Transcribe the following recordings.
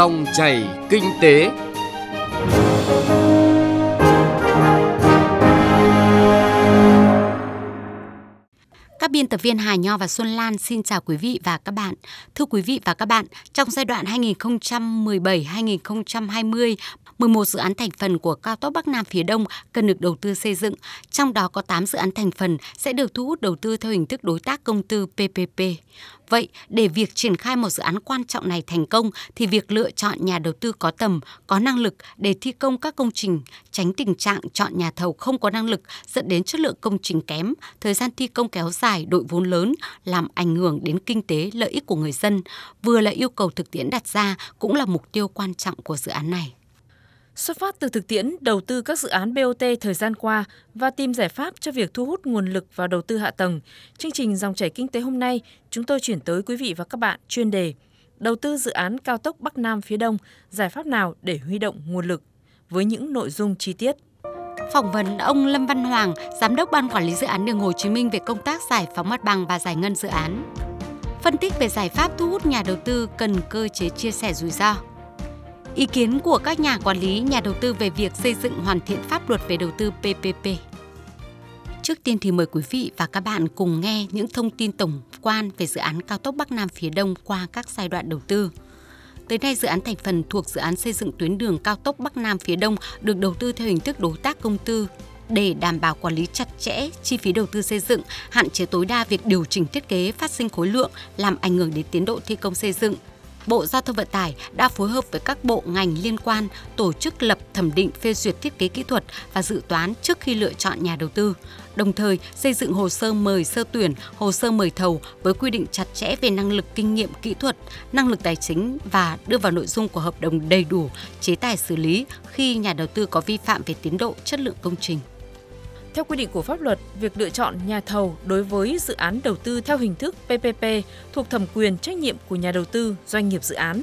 Dòng chảy kinh tế. Các biên tập viên Hà Nho và Xuân Lan xin chào quý vị và các bạn. Thưa quý vị và các bạn, trong giai đoạn 2017-2020, 11 dự án thành phần của cao tốc Bắc Nam phía Đông cần được đầu tư xây dựng, trong đó có 8 dự án thành phần sẽ được thu hút đầu tư theo hình thức đối tác công tư PPP. Vậy, để việc triển khai một dự án quan trọng này thành công thì việc lựa chọn nhà đầu tư có tầm, có năng lực để thi công các công trình, tránh tình trạng chọn nhà thầu không có năng lực dẫn đến chất lượng công trình kém, thời gian thi công kéo dài, đội vốn lớn làm ảnh hưởng đến kinh tế lợi ích của người dân, vừa là yêu cầu thực tiễn đặt ra cũng là mục tiêu quan trọng của dự án này. Xuất phát từ thực tiễn đầu tư các dự án BOT thời gian qua và tìm giải pháp cho việc thu hút nguồn lực vào đầu tư hạ tầng, chương trình dòng chảy kinh tế hôm nay chúng tôi chuyển tới quý vị và các bạn chuyên đề Đầu tư dự án cao tốc Bắc Nam phía Đông, giải pháp nào để huy động nguồn lực với những nội dung chi tiết. Phỏng vấn ông Lâm Văn Hoàng, Giám đốc Ban Quản lý Dự án Đường Hồ Chí Minh về công tác giải phóng mặt bằng và giải ngân dự án. Phân tích về giải pháp thu hút nhà đầu tư cần cơ chế chia sẻ rủi ro. Ý kiến của các nhà quản lý, nhà đầu tư về việc xây dựng hoàn thiện pháp luật về đầu tư PPP. Trước tiên thì mời quý vị và các bạn cùng nghe những thông tin tổng quan về dự án cao tốc Bắc Nam phía Đông qua các giai đoạn đầu tư. Tới nay, dự án thành phần thuộc dự án xây dựng tuyến đường cao tốc Bắc Nam phía Đông được đầu tư theo hình thức đối tác công tư để đảm bảo quản lý chặt chẽ chi phí đầu tư xây dựng, hạn chế tối đa việc điều chỉnh thiết kế phát sinh khối lượng làm ảnh hưởng đến tiến độ thi công xây dựng, Bộ Giao thông Vận tải đã phối hợp với các bộ ngành liên quan tổ chức lập thẩm định phê duyệt thiết kế kỹ thuật và dự toán trước khi lựa chọn nhà đầu tư. Đồng thời, xây dựng hồ sơ mời sơ tuyển, hồ sơ mời thầu với quy định chặt chẽ về năng lực kinh nghiệm kỹ thuật, năng lực tài chính và đưa vào nội dung của hợp đồng đầy đủ chế tài xử lý khi nhà đầu tư có vi phạm về tiến độ chất lượng công trình. Theo quy định của pháp luật, việc lựa chọn nhà thầu đối với dự án đầu tư theo hình thức PPP thuộc thẩm quyền trách nhiệm của nhà đầu tư, doanh nghiệp dự án.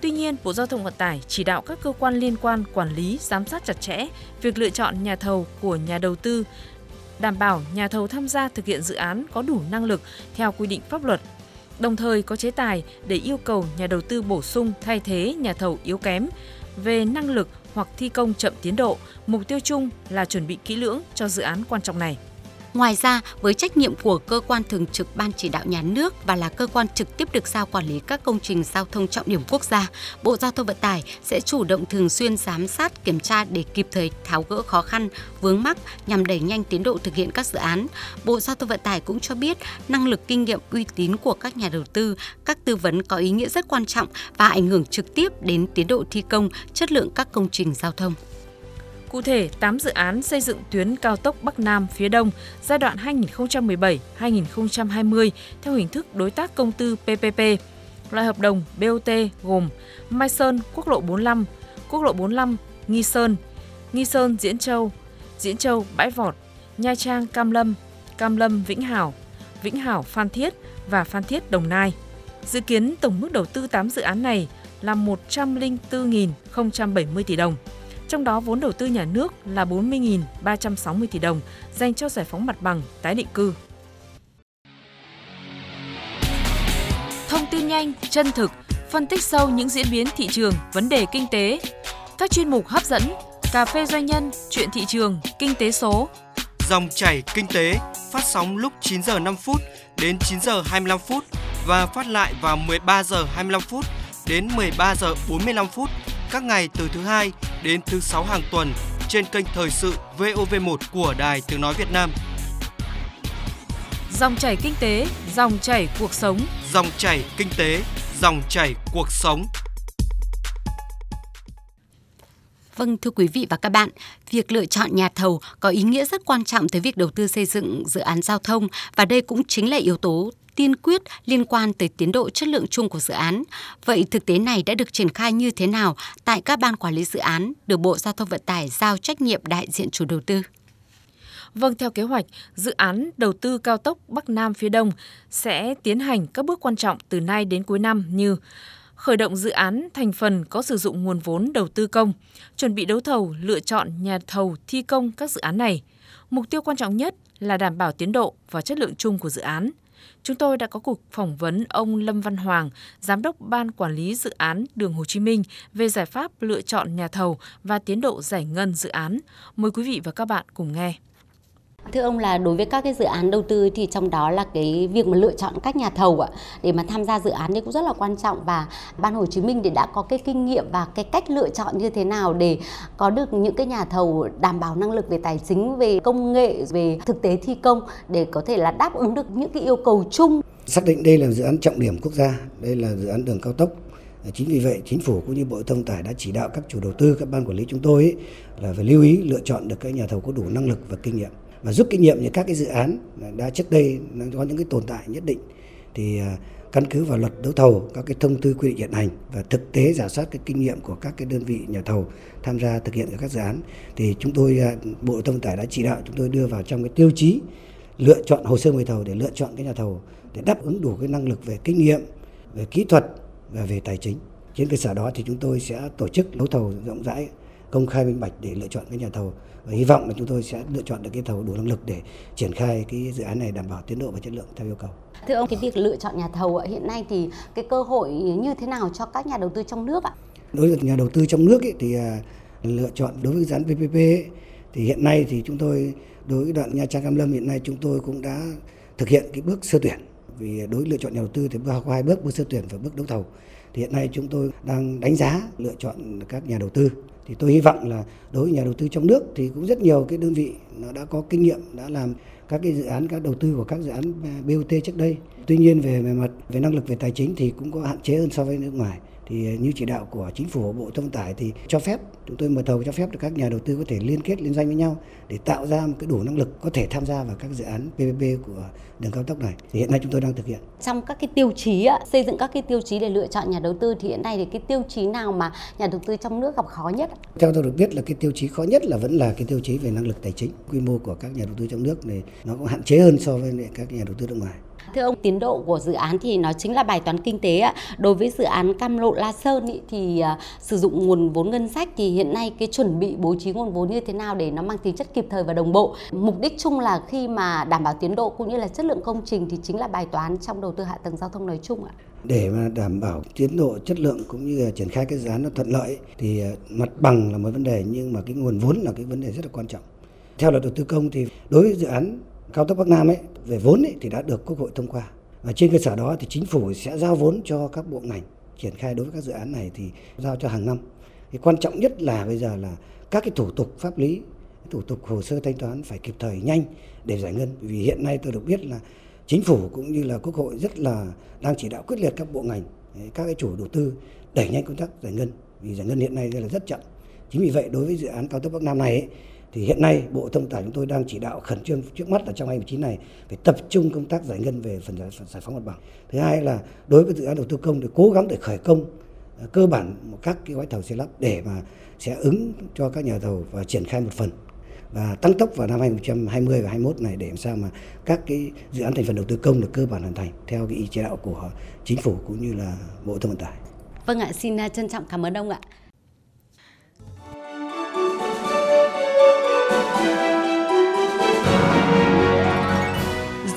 Tuy nhiên, Bộ Giao thông Vận tải chỉ đạo các cơ quan liên quan quản lý, giám sát chặt chẽ việc lựa chọn nhà thầu của nhà đầu tư, đảm bảo nhà thầu tham gia thực hiện dự án có đủ năng lực theo quy định pháp luật. Đồng thời có chế tài để yêu cầu nhà đầu tư bổ sung thay thế nhà thầu yếu kém về năng lực hoặc thi công chậm tiến độ, mục tiêu chung là chuẩn bị kỹ lưỡng cho dự án quan trọng này. Ngoài ra, với trách nhiệm của cơ quan thường trực Ban chỉ đạo nhà nước và là cơ quan trực tiếp được giao quản lý các công trình giao thông trọng điểm quốc gia, Bộ Giao thông Vận tải sẽ chủ động thường xuyên giám sát, kiểm tra để kịp thời tháo gỡ khó khăn, vướng mắc nhằm đẩy nhanh tiến độ thực hiện các dự án. Bộ Giao thông Vận tải cũng cho biết năng lực kinh nghiệm uy tín của các nhà đầu tư, các tư vấn có ý nghĩa rất quan trọng và ảnh hưởng trực tiếp đến tiến độ thi công, chất lượng các công trình giao thông. Cụ thể, 8 dự án xây dựng tuyến cao tốc Bắc Nam phía Đông giai đoạn 2017-2020 theo hình thức đối tác công tư PPP. Loại hợp đồng BOT gồm Mai Sơn, quốc lộ 45, quốc lộ 45, Nghi Sơn, Nghi Sơn Diễn Châu, Diễn Châu Bãi Vọt, Nha Trang Cam Lâm, Cam Lâm Vĩnh Hảo, Vĩnh Hảo Phan Thiết và Phan Thiết Đồng Nai. Dự kiến tổng mức đầu tư 8 dự án này là 104.070 tỷ đồng trong đó vốn đầu tư nhà nước là 40.360 tỷ đồng dành cho giải phóng mặt bằng, tái định cư. Thông tin nhanh, chân thực, phân tích sâu những diễn biến thị trường, vấn đề kinh tế. Các chuyên mục hấp dẫn, cà phê doanh nhân, chuyện thị trường, kinh tế số. Dòng chảy kinh tế phát sóng lúc 9 giờ 5 phút đến 9 giờ 25 phút và phát lại vào 13 giờ 25 phút đến 13 giờ 45 phút các ngày từ thứ hai đến thứ sáu hàng tuần trên kênh Thời sự VOV1 của Đài Tiếng Nói Việt Nam. Dòng chảy kinh tế, dòng chảy cuộc sống. Dòng chảy kinh tế, dòng chảy cuộc sống. Vâng, thưa quý vị và các bạn, việc lựa chọn nhà thầu có ý nghĩa rất quan trọng tới việc đầu tư xây dựng dự án giao thông và đây cũng chính là yếu tố tiên quyết liên quan tới tiến độ chất lượng chung của dự án. Vậy thực tế này đã được triển khai như thế nào tại các ban quản lý dự án được Bộ Giao thông Vận tải giao trách nhiệm đại diện chủ đầu tư? Vâng, theo kế hoạch, dự án đầu tư cao tốc Bắc Nam phía Đông sẽ tiến hành các bước quan trọng từ nay đến cuối năm như khởi động dự án thành phần có sử dụng nguồn vốn đầu tư công, chuẩn bị đấu thầu lựa chọn nhà thầu thi công các dự án này. Mục tiêu quan trọng nhất là đảm bảo tiến độ và chất lượng chung của dự án – Chúng tôi đã có cuộc phỏng vấn ông Lâm Văn Hoàng, Giám đốc Ban Quản lý Dự án Đường Hồ Chí Minh về giải pháp lựa chọn nhà thầu và tiến độ giải ngân dự án. Mời quý vị và các bạn cùng nghe. Thưa ông là đối với các cái dự án đầu tư thì trong đó là cái việc mà lựa chọn các nhà thầu ạ để mà tham gia dự án thì cũng rất là quan trọng và Ban Hồ Chí Minh thì đã có cái kinh nghiệm và cái cách lựa chọn như thế nào để có được những cái nhà thầu đảm bảo năng lực về tài chính, về công nghệ, về thực tế thi công để có thể là đáp ứng được những cái yêu cầu chung. Xác định đây là dự án trọng điểm quốc gia, đây là dự án đường cao tốc à, Chính vì vậy, chính phủ cũng như Bộ Thông Tải đã chỉ đạo các chủ đầu tư, các ban quản lý chúng tôi ấy, là phải lưu ý lựa chọn được các nhà thầu có đủ năng lực và kinh nghiệm và rút kinh nghiệm những các cái dự án đã trước đây có những cái tồn tại nhất định, thì à, căn cứ vào luật đấu thầu, các cái thông tư quy định hiện hành và thực tế giả soát cái kinh nghiệm của các cái đơn vị nhà thầu tham gia thực hiện các dự án, thì chúng tôi à, bộ thông tải đã chỉ đạo chúng tôi đưa vào trong cái tiêu chí lựa chọn hồ sơ mời thầu để lựa chọn cái nhà thầu để đáp ứng đủ cái năng lực về kinh nghiệm, về kỹ thuật và về tài chính. Trên cơ sở đó thì chúng tôi sẽ tổ chức đấu thầu rộng rãi, công khai minh bạch để lựa chọn cái nhà thầu và hy vọng là chúng tôi sẽ lựa chọn được cái thầu đủ năng lực để triển khai cái dự án này đảm bảo tiến độ và chất lượng theo yêu cầu. Thưa ông, cái việc lựa chọn nhà thầu hiện nay thì cái cơ hội như thế nào cho các nhà đầu tư trong nước ạ? Đối với nhà đầu tư trong nước ấy, thì à, lựa chọn đối với dự án PPP ấy, thì hiện nay thì chúng tôi đối với đoạn Nha Trang Cam Lâm hiện nay chúng tôi cũng đã thực hiện cái bước sơ tuyển vì đối với lựa chọn nhà đầu tư thì có hai bước bước sơ tuyển và bước đấu thầu thì hiện nay chúng tôi đang đánh giá lựa chọn các nhà đầu tư thì tôi hy vọng là đối với nhà đầu tư trong nước thì cũng rất nhiều cái đơn vị nó đã có kinh nghiệm, đã làm các cái dự án, các đầu tư của các dự án BOT trước đây. Tuy nhiên về mặt, về năng lực, về tài chính thì cũng có hạn chế hơn so với nước ngoài thì ờ, như chỉ đạo của chính phủ bộ thông tải thì cho phép chúng tôi mời thầu cho phép được các nhà đầu tư có thể liên kết liên doanh với nhau để tạo ra một cái đủ năng lực có thể tham gia vào các dự án PPP của đường cao tốc này. Thì hiện nay chúng tôi đang thực hiện. Trong các cái tiêu chí xây dựng các cái tiêu chí để lựa chọn nhà đầu tư thì hiện nay thì cái tiêu chí nào mà nhà đầu tư trong nước gặp khó nhất? Theo tôi được biết là cái tiêu chí khó nhất là vẫn là cái tiêu chí về năng lực tài chính. Quy mô của các nhà đầu tư trong nước này nó cũng hạn chế hơn so với các nhà đầu tư nước ngoài Thưa ông, tiến độ của dự án thì nó chính là bài toán kinh tế ạ. Đối với dự án Cam Lộ La Sơn ý, thì uh, sử dụng nguồn vốn ngân sách thì hiện nay cái chuẩn bị bố trí nguồn vốn như thế nào để nó mang tính chất kịp thời và đồng bộ. Mục đích chung là khi mà đảm bảo tiến độ cũng như là chất lượng công trình thì chính là bài toán trong đầu tư hạ tầng giao thông nói chung ạ. Để mà đảm bảo tiến độ chất lượng cũng như là triển khai cái dự án nó thuận lợi thì à, mặt bằng là một vấn đề nhưng mà cái nguồn vốn là cái vấn đề rất là quan trọng. Theo luật đầu tư công thì đối với dự án cao tốc Bắc Nam ấy về vốn ấy, thì đã được Quốc hội thông qua và trên cơ sở đó thì chính phủ sẽ giao vốn cho các bộ ngành triển khai đối với các dự án này thì giao cho hàng năm. Thì quan trọng nhất là bây giờ là các cái thủ tục pháp lý, thủ tục hồ sơ thanh toán phải kịp thời nhanh để giải ngân. Vì hiện nay tôi được biết là chính phủ cũng như là quốc hội rất là đang chỉ đạo quyết liệt các bộ ngành, các cái chủ đầu tư đẩy nhanh công tác giải ngân. Vì giải ngân hiện nay là rất chậm. Chính vì vậy đối với dự án cao tốc Bắc Nam này ấy, thì hiện nay Bộ Thông tải chúng tôi đang chỉ đạo khẩn trương trước mắt là trong 2019 này phải tập trung công tác giải ngân về phần giải, phóng mặt bằng. Thứ hai là đối với dự án đầu tư công thì cố gắng để khởi công à, cơ bản các cái gói thầu xây lắp để mà sẽ ứng cho các nhà thầu và triển khai một phần và tăng tốc vào năm 2020 và 2021 này để làm sao mà các cái dự án thành phần đầu tư công được cơ bản hoàn thành theo cái ý chỉ đạo của chính phủ cũng như là Bộ Thông vận tải. Vâng ạ, xin à, trân trọng cảm ơn ông ạ.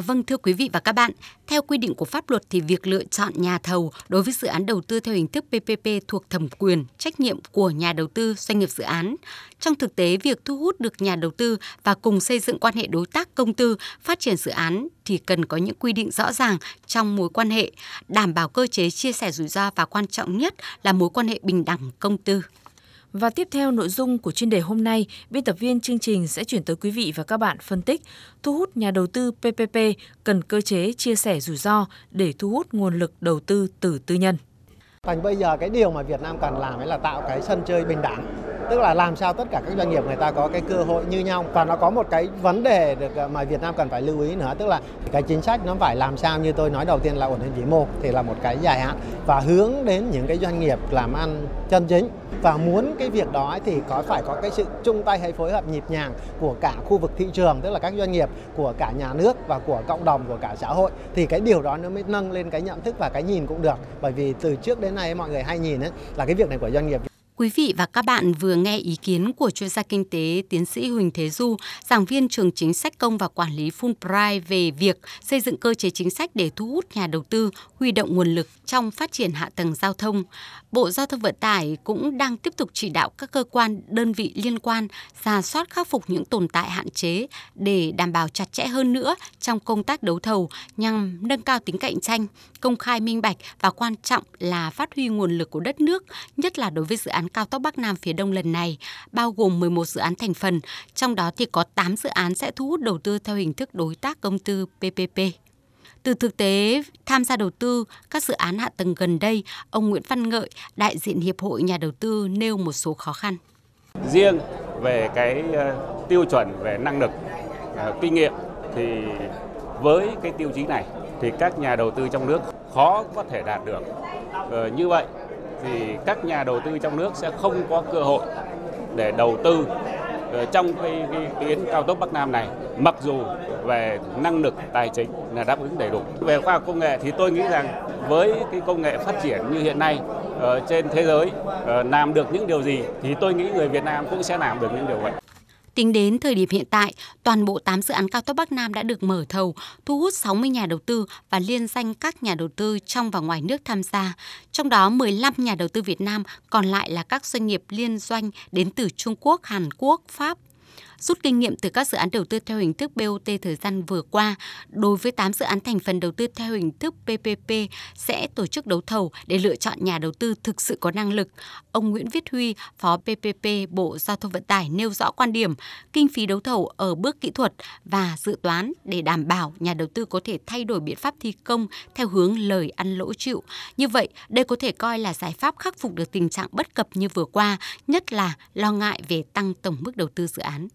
À, vâng thưa quý vị và các bạn, theo quy định của pháp luật thì việc lựa chọn nhà thầu đối với dự án đầu tư theo hình thức PPP thuộc thẩm quyền, trách nhiệm của nhà đầu tư doanh nghiệp dự án. Trong thực tế, việc thu hút được nhà đầu tư và cùng xây dựng quan hệ đối tác công tư, phát triển dự án thì cần có những quy định rõ ràng trong mối quan hệ, đảm bảo cơ chế chia sẻ rủi ro và quan trọng nhất là mối quan hệ bình đẳng công tư. Và tiếp theo nội dung của chuyên đề hôm nay, biên tập viên chương trình sẽ chuyển tới quý vị và các bạn phân tích thu hút nhà đầu tư PPP cần cơ chế chia sẻ rủi ro để thu hút nguồn lực đầu tư từ tư nhân. Thành bây giờ cái điều mà Việt Nam cần làm ấy là tạo cái sân chơi bình đẳng tức là làm sao tất cả các doanh nghiệp người ta có cái cơ hội như nhau. Và nó có một cái vấn đề được ờ, mà Việt Nam cần phải lưu ý nữa, tức là cái chính sách nó phải làm sao, như tôi nói đầu tiên là ổn định vĩ mô thì là một cái dài hạn, và hướng đến những cái doanh nghiệp làm ăn chân chính. Và muốn cái việc đó thì có, phải có cái sự chung tay hay phối hợp nhịp nhàng của cả khu vực thị trường, tức là các doanh nghiệp, của cả nhà nước và của cộng đồng, của cả xã hội, thì cái điều đó nó mới nâng lên cái nhận thức và cái nhìn cũng được. Bởi vì từ trước đến nay mọi người hay nhìn ấy là cái việc này của doanh nghiệp Quý vị và các bạn vừa nghe ý kiến của chuyên gia kinh tế tiến sĩ Huỳnh Thế Du, giảng viên trường chính sách công và quản lý Fulbright về việc xây dựng cơ chế chính sách để thu hút nhà đầu tư, huy động nguồn lực trong phát triển hạ tầng giao thông. Bộ Giao thông Vận tải cũng đang tiếp tục chỉ đạo các cơ quan, đơn vị liên quan ra soát khắc phục những tồn tại hạn chế để đảm bảo chặt chẽ hơn nữa trong công tác đấu thầu nhằm nâng cao tính cạnh tranh, công khai minh bạch và quan trọng là phát huy nguồn lực của đất nước, nhất là đối với dự án cao tốc Bắc Nam phía Đông lần này, bao gồm 11 dự án thành phần, trong đó thì có 8 dự án sẽ thu hút đầu tư theo hình thức đối tác công tư PPP. Từ thực tế tham gia đầu tư các dự án hạ tầng gần đây, ông Nguyễn Văn Ngợi, đại diện Hiệp hội Nhà đầu tư nêu một số khó khăn. Riêng về cái ờ, tiêu chuẩn về năng lực, ờ, kinh nghiệm thì với cái tiêu chí này thì các nhà đầu tư trong nước khó có thể đạt được. Ờ, như vậy thì các nhà đầu tư trong nước sẽ không có cơ hội để đầu tư ờ, trong cái, cái tuyến cao tốc Bắc Nam này mặc dù về năng lực tài chính là đáp ứng đầy đủ. Về khoa học công nghệ thì tôi nghĩ rằng với cái công nghệ phát triển như hiện nay ở trên thế giới ờ, làm được những điều gì thì tôi nghĩ người Việt Nam cũng sẽ làm được những điều vậy. Tính đến thời điểm hiện tại, toàn bộ 8 dự án cao tốc Bắc Nam đã được mở thầu, thu hút 60 nhà đầu tư và liên danh các nhà đầu tư trong và ngoài nước tham gia. Trong đó 15 nhà đầu tư Việt Nam, còn lại là các doanh nghiệp liên doanh đến từ Trung Quốc, Hàn Quốc, Pháp, Rút kinh nghiệm từ các dự án đầu tư theo hình thức BOT thời gian vừa qua, đối với 8 dự án thành phần đầu tư theo hình thức PPP sẽ tổ chức đấu thầu để lựa chọn nhà đầu tư thực sự có năng lực. Ông Nguyễn Viết Huy, Phó PPP Bộ Giao thông Vận tải nêu rõ quan điểm kinh phí đấu thầu ở bước kỹ thuật và dự toán để đảm bảo nhà đầu tư có thể thay đổi biện pháp thi công theo hướng lời ăn lỗ chịu. Như vậy, đây có thể coi là giải pháp khắc phục được tình trạng bất cập như vừa qua, nhất là lo ngại về tăng tổng mức đầu tư dự án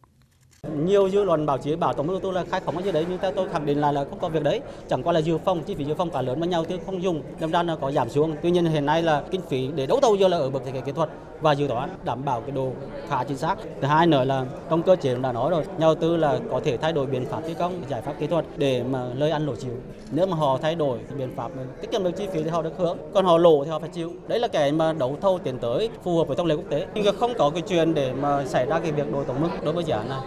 nhiều dư luận báo chí bảo tổng mức đầu tư là khai khống ở dưới đấy, nhưng theo tôi khẳng định là là không có việc đấy. Chẳng qua là dự phòng, chi phí dự phòng cả lớn với nhau chứ không dùng, đâm ra là có giảm xuống. Tuy nhiên hiện nay là kinh phí để đấu thầu giờ là ở bậc thiết kế kỹ thuật và dự toán đảm bảo cái độ khá chính xác. Thứ hai nữa là trong cơ chế đã nói rồi, nhà đầu tư là có thể thay đổi biện pháp thi công, giải pháp kỹ thuật để mà lời ăn lỗ chịu. Nếu mà họ thay đổi thì biện pháp tiết kiệm được chi phí thì họ được hưởng, còn họ lỗ thì họ phải chịu. Đấy là cái mà đấu thầu tiến tới phù hợp với thông lệ quốc tế. Nhưng không có cái chuyện để mà xảy ra cái việc đổi tổng mức đối với dự án này.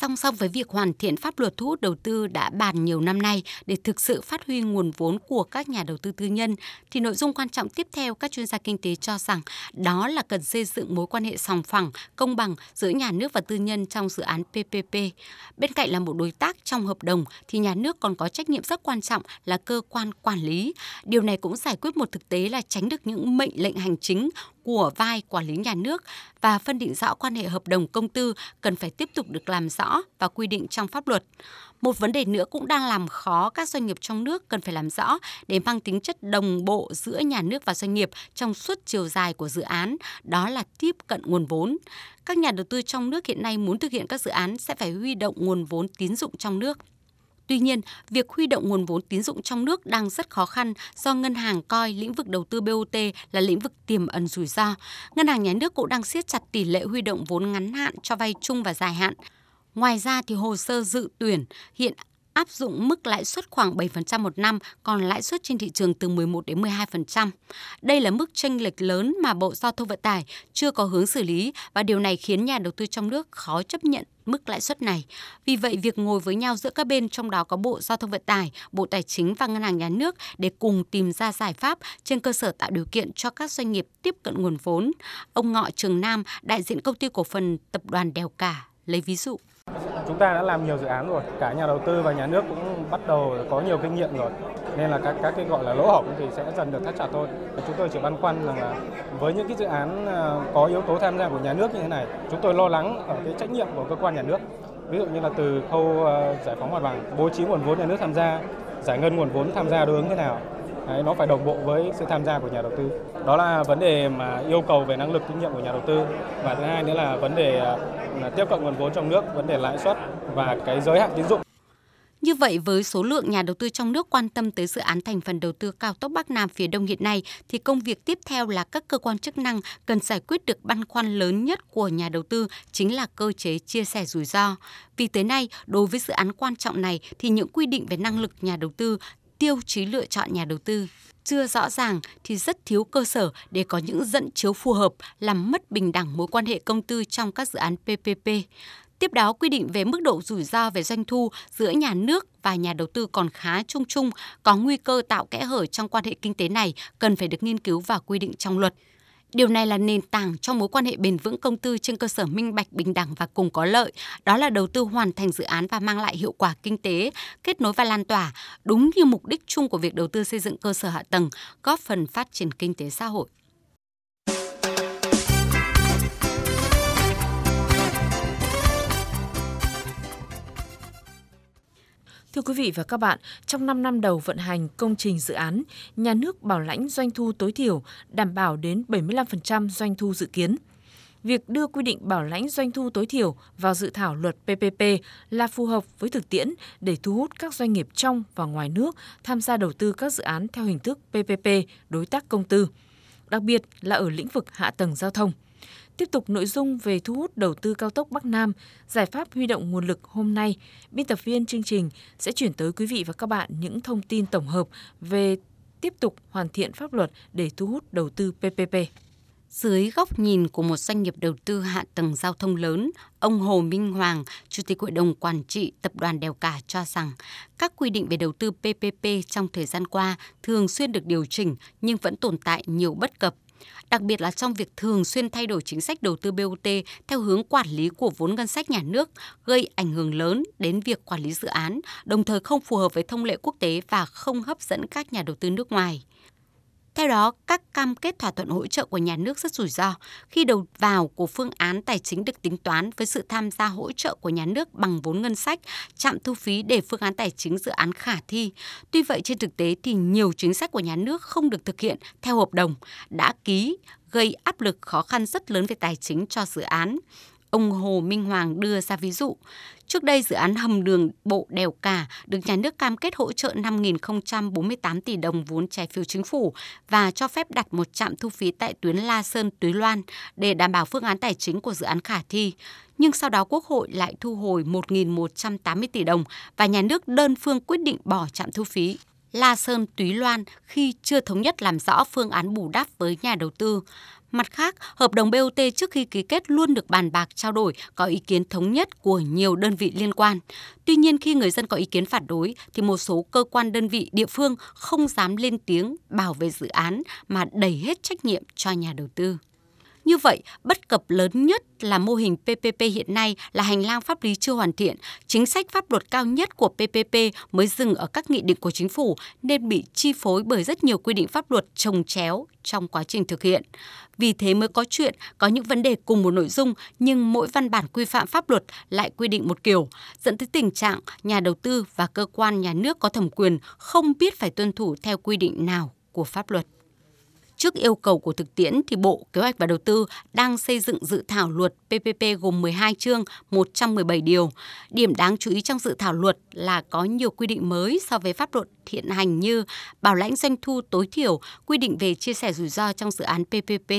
Song song với việc hoàn thiện pháp luật thu hút đầu tư đã bàn nhiều năm nay để thực sự phát huy nguồn vốn của các nhà đầu tư tư nhân, thì nội dung quan trọng tiếp theo các chuyên gia kinh tế cho rằng đó là cần xây dựng mối quan hệ sòng phẳng, công bằng giữa nhà nước và tư nhân trong dự án PPP. Bên cạnh là một đối tác trong hợp đồng thì nhà nước còn có trách nhiệm rất quan trọng là cơ quan quản lý. Điều này cũng giải quyết một thực tế là tránh được những mệnh lệnh hành chính của vai quản lý nhà nước và phân định rõ quan hệ hợp đồng công tư cần phải tiếp tục được làm rõ và quy định trong pháp luật. Một vấn đề nữa cũng đang làm khó các doanh nghiệp trong nước cần phải làm rõ để mang tính chất đồng bộ giữa nhà nước và doanh nghiệp trong suốt chiều dài của dự án, đó là tiếp cận nguồn vốn. Các nhà đầu tư trong nước hiện nay muốn thực hiện các dự án sẽ phải huy động nguồn vốn tín dụng trong nước. Tuy nhiên, việc huy động nguồn vốn tín dụng trong nước đang rất khó khăn do ngân hàng coi lĩnh vực đầu tư BOT là lĩnh vực tiềm ẩn rủi ro. Ngân hàng nhà nước cũng đang siết chặt tỷ lệ huy động vốn ngắn hạn cho vay chung và dài hạn. Ngoài ra thì hồ sơ dự tuyển hiện áp dụng mức lãi suất khoảng 7% một năm, còn lãi suất trên thị trường từ 11 đến 12%. Đây là mức chênh lệch lớn mà Bộ Giao thông Vận tải chưa có hướng xử lý và điều này khiến nhà đầu tư trong nước khó chấp nhận mức lãi suất này. Vì vậy, việc ngồi với nhau giữa các bên trong đó có Bộ Giao thông Vận tải, Bộ Tài chính và Ngân hàng Nhà nước để cùng tìm ra giải pháp trên cơ sở tạo điều kiện cho các doanh nghiệp tiếp cận nguồn vốn. Ông Ngọ Trường Nam, đại diện công ty cổ phần tập đoàn Đèo Cả, lấy ví dụ. Chúng ta đã làm nhiều dự án rồi, cả nhà đầu tư và nhà nước cũng bắt đầu có nhiều kinh nghiệm rồi. Nên là các các cái gọi là lỗ hổng thì sẽ dần được thắt chặt thôi. Chúng tôi chỉ băn khoăn rằng là với những cái dự án à, có yếu tố tham gia của nhà nước như thế này, chúng tôi lo lắng ở cái trách nhiệm của cơ quan nhà nước. Ví dụ như là từ khâu à, giải phóng mặt bằng, bố trí nguồn vốn nhà nước tham gia, giải ngân nguồn vốn tham gia đối ứng thế nào Đấy, nó phải đồng bộ với sự tham gia của nhà đầu tư. Đó là vấn đề mà yêu cầu về năng lực kinh nghiệm của nhà đầu tư và thứ hai nữa là vấn đề là tiếp cận nguồn vốn trong nước, vấn đề lãi suất và cái giới hạn tín dụng. Như vậy, với số lượng nhà đầu tư trong nước quan tâm tới dự án thành phần đầu tư cao tốc Bắc Nam phía Đông hiện nay, thì công việc tiếp theo là các cơ quan chức năng cần giải quyết được băn khoăn lớn nhất của nhà đầu tư chính là cơ chế chia sẻ rủi ro. Vì tới nay, đối với dự án quan trọng này thì những quy định về năng lực nhà đầu tư tiêu chí lựa chọn nhà đầu tư chưa rõ ràng thì rất thiếu cơ sở để có những dẫn chiếu phù hợp làm mất bình đẳng mối quan hệ công tư trong các dự án PPP. Tiếp đó, quy định về mức độ rủi ro về doanh thu giữa nhà nước và nhà đầu tư còn khá chung chung, có nguy cơ tạo kẽ hở trong quan hệ kinh tế này cần phải được nghiên cứu và quy định trong luật. Điều này là nền tảng cho mối quan hệ bền vững công tư trên cơ sở minh bạch, bình đẳng và cùng có lợi. Đó là đầu tư hoàn thành dự án và mang lại hiệu quả kinh tế, kết nối và lan tỏa, đúng như mục đích chung của việc đầu tư xây dựng cơ sở hạ tầng, góp phần phát triển kinh tế xã hội. Thưa quý vị và các bạn, trong 5 năm đầu vận hành công trình dự án, nhà nước bảo lãnh doanh thu tối thiểu đảm bảo đến 75% doanh thu dự kiến. Việc đưa quy định bảo lãnh doanh thu tối thiểu vào dự thảo luật PPP là phù hợp với thực tiễn để thu hút các doanh nghiệp trong và ngoài nước tham gia đầu tư các dự án theo hình thức PPP đối tác công tư, đặc biệt là ở lĩnh vực hạ tầng giao thông. Tiếp tục nội dung về thu hút đầu tư cao tốc Bắc Nam, giải pháp huy động nguồn lực hôm nay, biên tập viên chương trình sẽ chuyển tới quý vị và các bạn những thông tin tổng hợp về tiếp tục hoàn thiện pháp luật để thu hút đầu tư PPP. Dưới góc nhìn của một doanh nghiệp đầu tư hạ tầng giao thông lớn, ông Hồ Minh Hoàng, Chủ tịch Hội đồng Quản trị Tập đoàn Đèo Cả cho rằng các quy định về đầu tư PPP trong thời gian qua thường xuyên được điều chỉnh nhưng vẫn tồn tại nhiều bất cập đặc biệt là trong việc thường xuyên thay đổi chính sách đầu tư BOT theo hướng quản lý của vốn ngân sách nhà nước, gây ảnh hưởng lớn đến việc quản lý dự án, đồng thời không phù hợp với thông lệ quốc tế và không hấp dẫn các nhà đầu tư nước ngoài. Theo đó, các cam kết thỏa thuận hỗ trợ của nhà nước rất rủi ro khi đầu vào của phương án tài chính được tính toán với sự tham gia hỗ trợ của nhà nước bằng vốn ngân sách, chạm thu phí để phương án tài chính dự án khả thi. Tuy vậy trên thực tế thì nhiều chính sách của nhà nước không được thực hiện theo hợp đồng đã ký gây áp lực khó khăn rất lớn về tài chính cho dự án. Ông Hồ Minh Hoàng đưa ra ví dụ, trước đây dự án hầm đường bộ đèo cả được nhà nước cam kết hỗ trợ 5.048 tỷ đồng vốn trái phiếu chính phủ và cho phép đặt một trạm thu phí tại tuyến La Sơn Túy Loan để đảm bảo phương án tài chính của dự án khả thi. Nhưng sau đó Quốc hội lại thu hồi 1.180 tỷ đồng và nhà nước đơn phương quyết định bỏ trạm thu phí. La Sơn Túy Loan khi chưa thống nhất làm rõ phương án bù đắp với nhà đầu tư. Mặt khác, hợp đồng BOT trước khi ký kết luôn được bàn bạc trao đổi, có ý kiến thống nhất của nhiều đơn vị liên quan. Tuy nhiên khi người dân có ý kiến phản đối thì một số cơ quan đơn vị địa phương không dám lên tiếng bảo vệ dự án mà đẩy hết trách nhiệm cho nhà đầu tư. Như vậy, bất cập lớn nhất là mô hình PPP hiện nay là hành lang pháp lý chưa hoàn thiện, chính sách pháp luật cao nhất của PPP mới dừng ở các nghị định của chính phủ nên bị chi phối bởi rất nhiều quy định pháp luật trồng chéo trong quá trình thực hiện. Vì thế mới có chuyện có những vấn đề cùng một nội dung nhưng mỗi văn bản quy phạm pháp luật lại quy định một kiểu, dẫn tới tình trạng nhà đầu tư và cơ quan nhà nước có thẩm quyền không biết phải tuân thủ theo quy định nào của pháp luật. Trước yêu cầu của thực tiễn thì Bộ Kế hoạch và Đầu tư đang xây dựng dự thảo luật PPP gồm 12 chương, 117 điều. Điểm đáng chú ý trong dự thảo luật là có nhiều quy định mới so với pháp luật hiện hành như bảo lãnh doanh thu tối thiểu, quy định về chia sẻ rủi ro trong dự án PPP.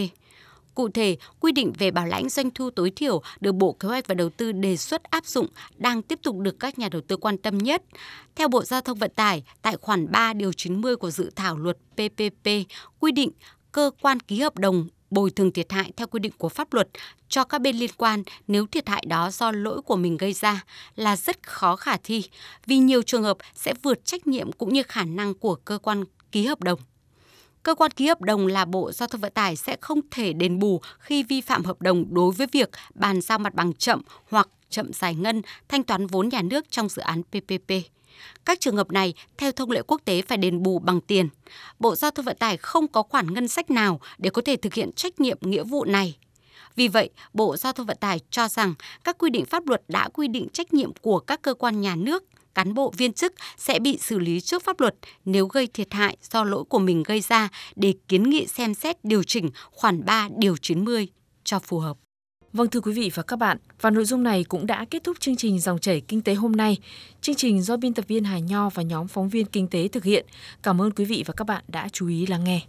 Cụ thể, quy định về bảo lãnh doanh thu tối thiểu được Bộ Kế hoạch và Đầu tư đề xuất áp dụng đang tiếp tục được các nhà đầu tư quan tâm nhất. Theo Bộ Giao thông Vận tải, tại khoản 3 điều 90 của dự thảo luật PPP quy định cơ quan ký hợp đồng bồi thường thiệt hại theo quy định của pháp luật cho các bên liên quan nếu thiệt hại đó do lỗi của mình gây ra là rất khó khả thi vì nhiều trường hợp sẽ vượt trách nhiệm cũng như khả năng của cơ quan ký hợp đồng. Cơ quan ký hợp đồng là Bộ Giao thông Vận tải sẽ không thể đền bù khi vi phạm hợp đồng đối với việc bàn giao mặt bằng chậm hoặc chậm giải ngân thanh toán vốn nhà nước trong dự án PPP. Các trường hợp này, theo thông lệ quốc tế phải đền bù bằng tiền. Bộ Giao thông Vận tải không có khoản ngân sách nào để có thể thực hiện trách nhiệm nghĩa vụ này. Vì vậy, Bộ Giao thông Vận tải cho rằng các quy định pháp luật đã quy định trách nhiệm của các cơ quan nhà nước cán bộ viên chức sẽ bị xử lý trước pháp luật nếu gây thiệt hại do lỗi của mình gây ra để kiến nghị xem xét điều chỉnh khoản 3 điều 90 cho phù hợp. Vâng thưa quý vị và các bạn, và nội dung này cũng đã kết thúc chương trình Dòng chảy Kinh tế hôm nay. Chương trình do biên tập viên Hà Nho và nhóm phóng viên kinh tế thực hiện. Cảm ơn quý vị và các bạn đã chú ý lắng nghe.